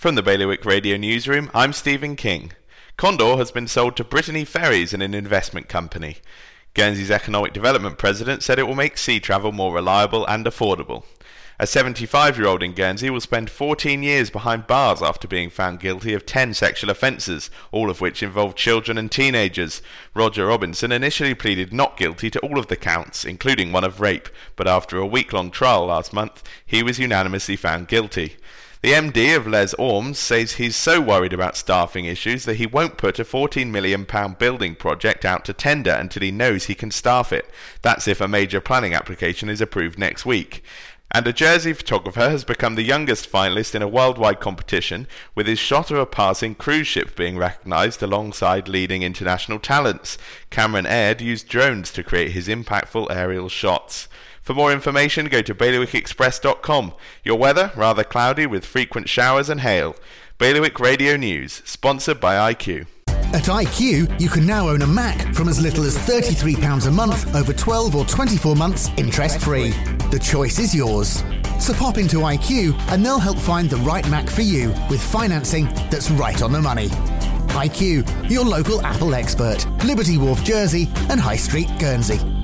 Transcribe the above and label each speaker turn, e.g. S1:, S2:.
S1: From the Bailiwick Radio Newsroom, I'm Stephen King. Condor has been sold to Brittany Ferries in an investment company. Guernsey's Economic Development President said it will make sea travel more reliable and affordable. A 75 year old in Guernsey will spend 14 years behind bars after being found guilty of 10 sexual offences, all of which involved children and teenagers. Roger Robinson initially pleaded not guilty to all of the counts, including one of rape, but after a week long trial last month, he was unanimously found guilty. The MD of Les Ormes says he's so worried about staffing issues that he won't put a £14 million building project out to tender until he knows he can staff it. That's if a major planning application is approved next week. And a Jersey photographer has become the youngest finalist in a worldwide competition, with his shot of a passing cruise ship being recognised alongside leading international talents. Cameron Aird used drones to create his impactful aerial shots. For more information, go to bailiwickexpress.com. Your weather, rather cloudy with frequent showers and hail. Bailiwick Radio News, sponsored by IQ.
S2: At IQ, you can now own a Mac from as little as £33 a month over 12 or 24 months interest free. The choice is yours. So pop into IQ and they'll help find the right Mac for you with financing that's right on the money. IQ, your local Apple expert, Liberty Wharf, Jersey, and High Street, Guernsey.